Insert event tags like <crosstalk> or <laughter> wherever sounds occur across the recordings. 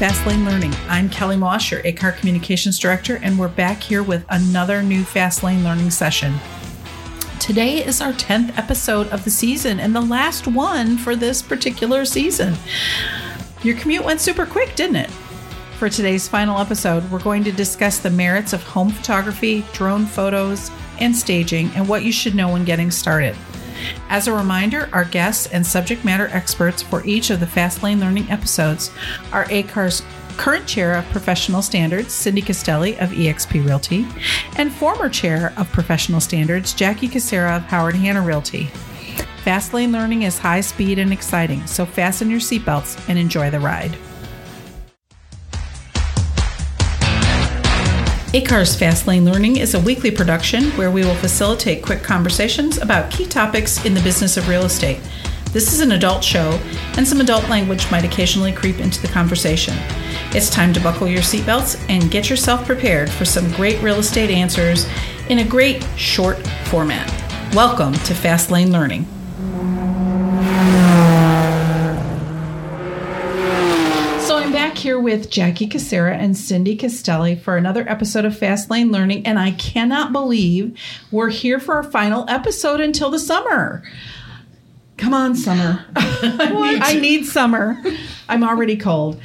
Fastlane Learning. I'm Kelly Moss, your ACAR Communications Director, and we're back here with another new Fastlane Learning session. Today is our 10th episode of the season and the last one for this particular season. Your commute went super quick, didn't it? For today's final episode, we're going to discuss the merits of home photography, drone photos, and staging, and what you should know when getting started. As a reminder, our guests and subject matter experts for each of the Fastlane Learning episodes are ACAR's current chair of professional standards, Cindy Castelli of eXp Realty, and former chair of professional standards, Jackie Casera of Howard Hanna Realty. Fastlane Learning is high speed and exciting, so fasten your seatbelts and enjoy the ride. ACAR's Fastlane Learning is a weekly production where we will facilitate quick conversations about key topics in the business of real estate. This is an adult show, and some adult language might occasionally creep into the conversation. It's time to buckle your seatbelts and get yourself prepared for some great real estate answers in a great short format. Welcome to Fastlane Learning. So I'm back here with Jackie Casera and Cindy Castelli for another episode of Fastlane Learning, and I cannot believe we're here for our final episode until the summer. Come on, summer. <laughs> I, need, I need summer. I'm already cold.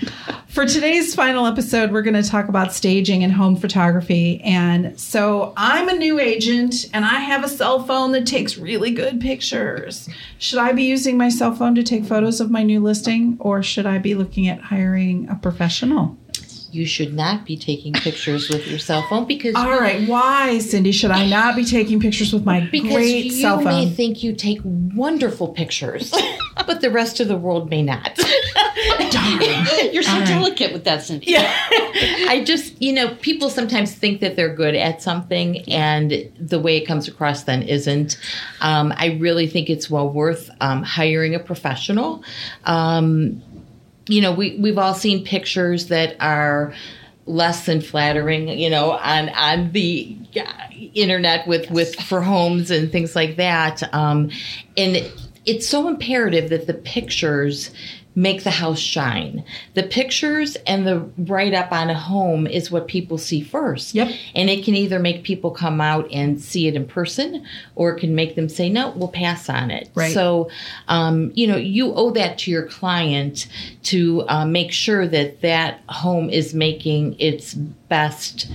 For today's final episode, we're going to talk about staging and home photography. And so I'm a new agent and I have a cell phone that takes really good pictures. Should I be using my cell phone to take photos of my new listing or should I be looking at hiring a professional? You should not be taking pictures with your cell phone because all right why cindy should i not be taking pictures with my because great cell phone? you may think you take wonderful pictures <laughs> but the rest of the world may not. <laughs> You're so right. delicate with that cindy. Yeah. <laughs> I just you know people sometimes think that they're good at something and the way it comes across then isn't. Um, i really think it's well worth um, hiring a professional. Um, you know, we we've all seen pictures that are less than flattering, you know, on on the internet with yes. with for homes and things like that. Um, and it's so imperative that the pictures make the house shine. The pictures and the write up on a home is what people see first. Yep. And it can either make people come out and see it in person or it can make them say, no, we'll pass on it. Right. So, um, you know, you owe that to your client to uh, make sure that that home is making its best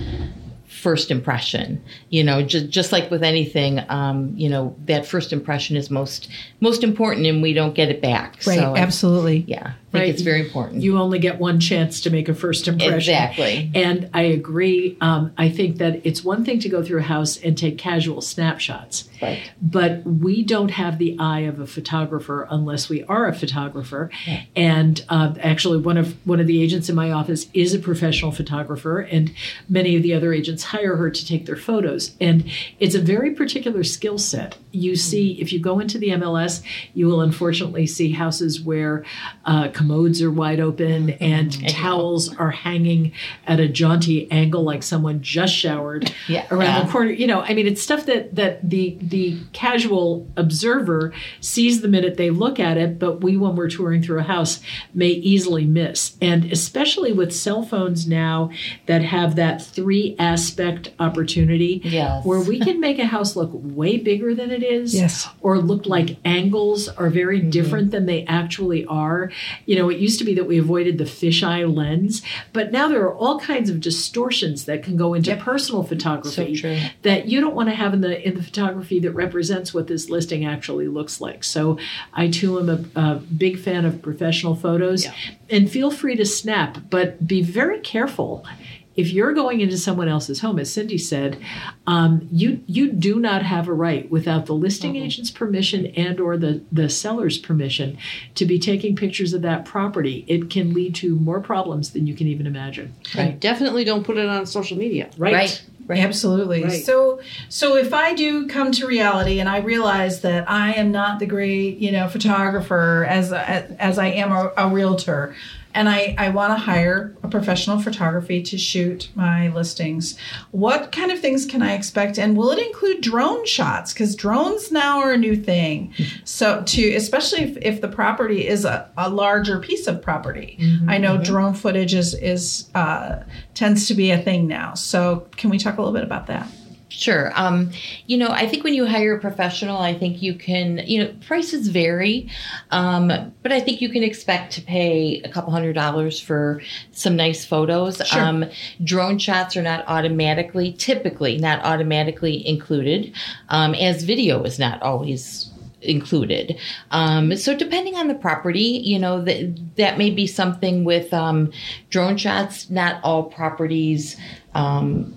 first impression you know just just like with anything um, you know that first impression is most most important and we don't get it back. Right so absolutely. Yeah think right. it's very important. You only get one chance to make a first impression. Exactly. And I agree. Um, I think that it's one thing to go through a house and take casual snapshots. Right. But we don't have the eye of a photographer unless we are a photographer. Yeah. And uh, actually, one of one of the agents in my office is a professional photographer, and many of the other agents hire her to take their photos. And it's a very particular skill set. You see, if you go into the MLS, you will unfortunately see houses where uh, commodes are wide open mm-hmm. and towels are hanging at a jaunty angle like someone just showered yeah, around yeah. the corner you know i mean it's stuff that that the the casual observer sees the minute they look at it but we when we're touring through a house may easily miss and especially with cell phones now that have that three aspect opportunity yes. where we can make a house look way bigger than it is yes. or look like angles are very mm-hmm. different than they actually are you know, it used to be that we avoided the fisheye lens, but now there are all kinds of distortions that can go into yep. personal photography so that you don't want to have in the in the photography that represents what this listing actually looks like. So I too am a, a big fan of professional photos, yeah. and feel free to snap, but be very careful if you're going into someone else's home, as Cindy said, um, you you do not have a right without the listing mm-hmm. agent's permission and or the the seller's permission to be taking pictures of that property. It can lead to more problems than you can even imagine. Right. And definitely don't put it on social media. Right. right. Right. Absolutely. Right. So so if I do come to reality and I realize that I am not the great, you know, photographer as as, as I am a, a realtor, and I, I want to hire a professional photography to shoot my listings. What kind of things can I expect? And will it include drone shots? Because drones now are a new thing. Mm-hmm. So to especially if, if the property is a, a larger piece of property. Mm-hmm, I know mm-hmm. drone footage is is uh, tends to be a thing now. So can we talk a little bit about that? Sure. Um, you know, I think when you hire a professional, I think you can, you know, prices vary, um, but I think you can expect to pay a couple hundred dollars for some nice photos. Sure. Um, drone shots are not automatically, typically not automatically included, um, as video is not always included. Um, so depending on the property, you know, that that may be something with um, drone shots. Not all properties. Um,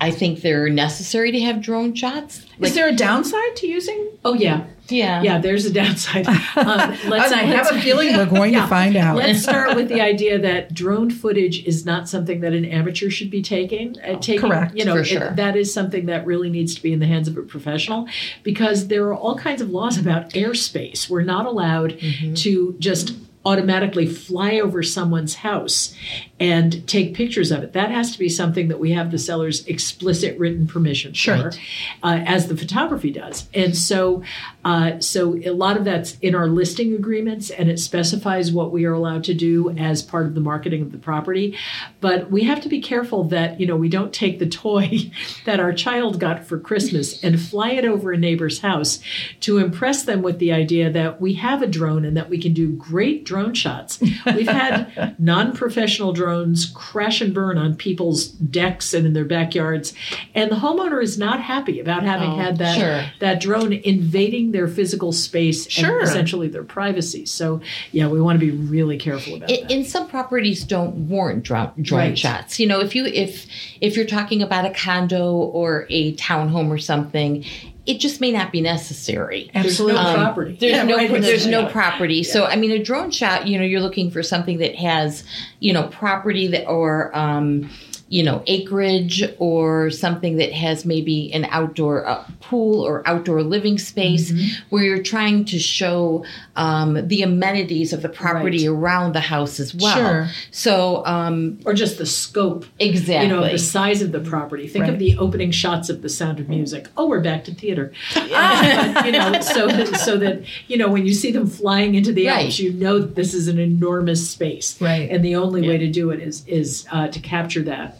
I think they're necessary to have drone shots. is there a downside to using? Oh yeah, Yeah. yeah. There's a downside. <laughs> Um, let's, I have a feeling we're going Yeah. to find out. Let's <laughs> start with the idea that drone footage is not something that an amateur should be taking. Uh, taking Correct, You know, for it- sure. that is something that really needs to be in the hands of a professional because there are all kinds of laws about airspace. We're not allowed Mm-hmm. to just automatically fly over someone's house and take pictures of it. That has to be something that we have the seller's explicit written permission Sure. for, uh, as the photography does. And so, uh, so a lot of that's in our listing agreements, and it specifies what we are allowed to do as part of the marketing of the property. But we have to be careful that you know we don't take the toy <laughs> that our child got for Christmas and fly it over a neighbor's house to impress them with the idea that we have a drone and that we can do great drone shots. We've had <laughs> non-professional drones crash and burn on people's decks and in their backyards, and the homeowner is not happy about having Oh, had that sure. that drone invading their physical space Sure. and essentially their privacy. So yeah, we want to be really careful about In, that. in some properties don't warrant drone, drone Right. shots. You know, if you if if you're talking about a condo or a townhome or something, it just may not be necessary. There's no Absolutely. Um, property. There's Yeah, no right, there's no yeah. property. So I mean, a drone shot. You know, you're looking for something that has you know property that or um, you know acreage or something that has maybe an outdoor uh, pool or outdoor living space Mm-hmm. where you're trying to show um, the amenities of the property Right. around the house as well. Sure. So um, or just the scope exactly. you know the size of the property think Right. of the opening shots of the sound of music oh we're back to theater <laughs> Ah, you know so that, so that you know when you see them flying into the Right. alps you know that this is an enormous space Right. and the only way to do it is is uh, to capture that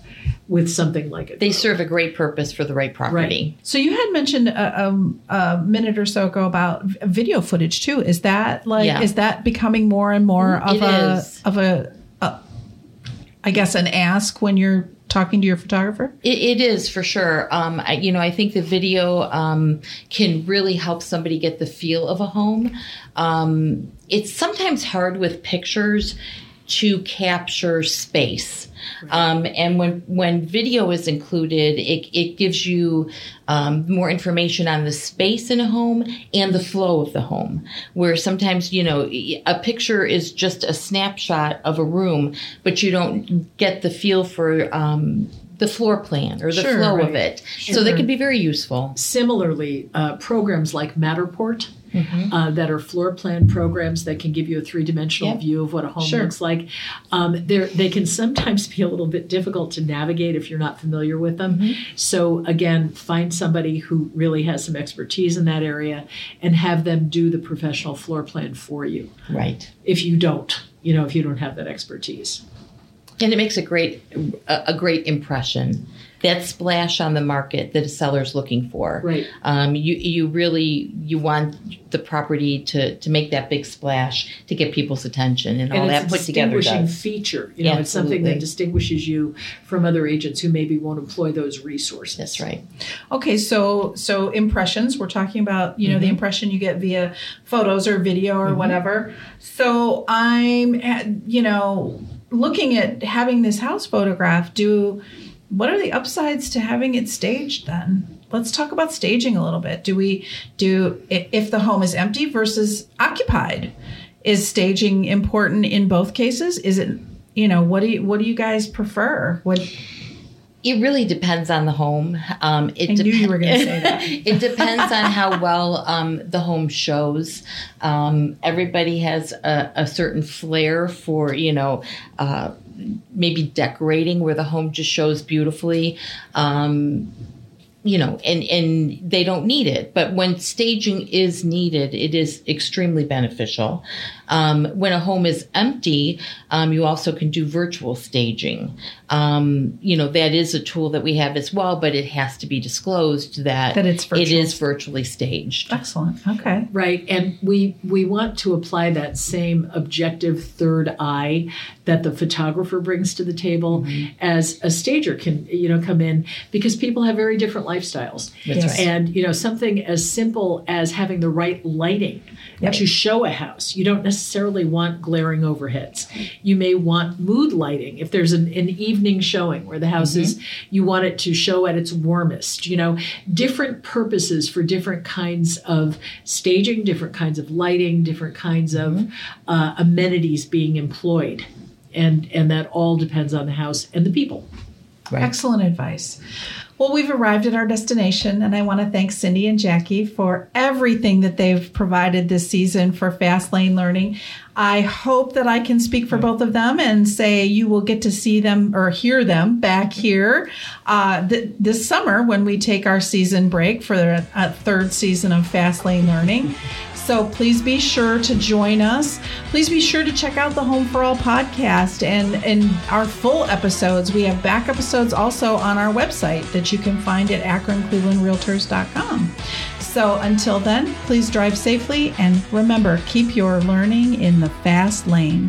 with something like it they serve a great purpose for the right property. Right. So you had mentioned a, um, a minute or so ago about video footage too. Is that like Yeah. is that becoming more and more of It a is. of a, a I guess an ask when you're talking to your photographer? It, it is for sure. Um, I, you know, I think the video um, can really help somebody get the feel of a home. Um, it's sometimes hard with pictures to capture space. Um, and when when video is included, it, it gives you um, more information on the space in a home and the flow of the home. Where sometimes you know a picture is just a snapshot of a room, but you don't get the feel for um, the floor plan or the Sure, flow of right. it. So they can be very useful. Similarly, uh, programs like Matterport Mm-hmm. uh, that are floor plan programs that can give you a three dimensional view of what a home Sure. looks like, um, they're- can sometimes be a little bit difficult to navigate if you're not familiar with them. Mm-hmm. So, again, find somebody who really has some expertise in that area and have them do the professional floor plan for you Right. if you don't. You know, if you don't have that expertise. And it makes a great a great impression. That splash on the market that a seller's looking for. Right. Um, you you really you want the property to to make that big splash to get people's attention and all and that a put together distinguishing feature. You know, it's something that distinguishes you from other agents who maybe won't employ those resources. That's right. Okay, so so impressions. We're talking about you know the mm-hmm. impression you get via photos or video or mm-hmm. whatever. So I'm eh, you know looking at having this house photographed. Do what are the upsides to having it staged then? Let's talk about staging a little bit. Do we do if the home is empty versus occupied? Is staging important in both cases? Is it you know what do you what do you guys prefer? What It really depends on the home. Um, it I knew you were gonna say that. <laughs> it depends on how well um, the home shows. Um, everybody has a, a certain flair for, you know, uh, maybe decorating where the home just shows beautifully. Um, you know, and and they don't need it. But when staging is needed, it is extremely beneficial. Um, when a home is empty, um, you also can do virtual staging. Um, you know, that is a tool that we have as well, but it has to be disclosed that, That it's it virtual. is virtually staged. Excellent. Okay. Right, and we we want to apply that same objective third eye that the photographer brings to the table as a stager can you know come in because people have very different lifestyles. That's Yes. right. And you know something as simple as having the right lighting Yep. to show a house. You don't necessarily want glaring overheads. You may want mood lighting. If there's an, an evening showing where the house is, you want it to show at its warmest. You know, different purposes for different kinds of staging, different kinds of lighting, different kinds of uh, amenities being employed, and and that all depends on the house and the people. Right. Excellent advice. Well, we've arrived at our destination, and I want to thank Cindy and Jackie for everything that they've provided this season for Fast Lane Learning. I hope that I can speak for both of them and say you will get to see them or hear them back here uh, th- this summer when we take our season break for the uh, third season of Fast Lane Learning. So please be sure to join us. Please be sure to check out the Home for All podcast and, and our full episodes. We have back episodes also on our website that you can find at akronclevelandrealtors.com. So until then, please drive safely and remember, keep your learning in the fast lane.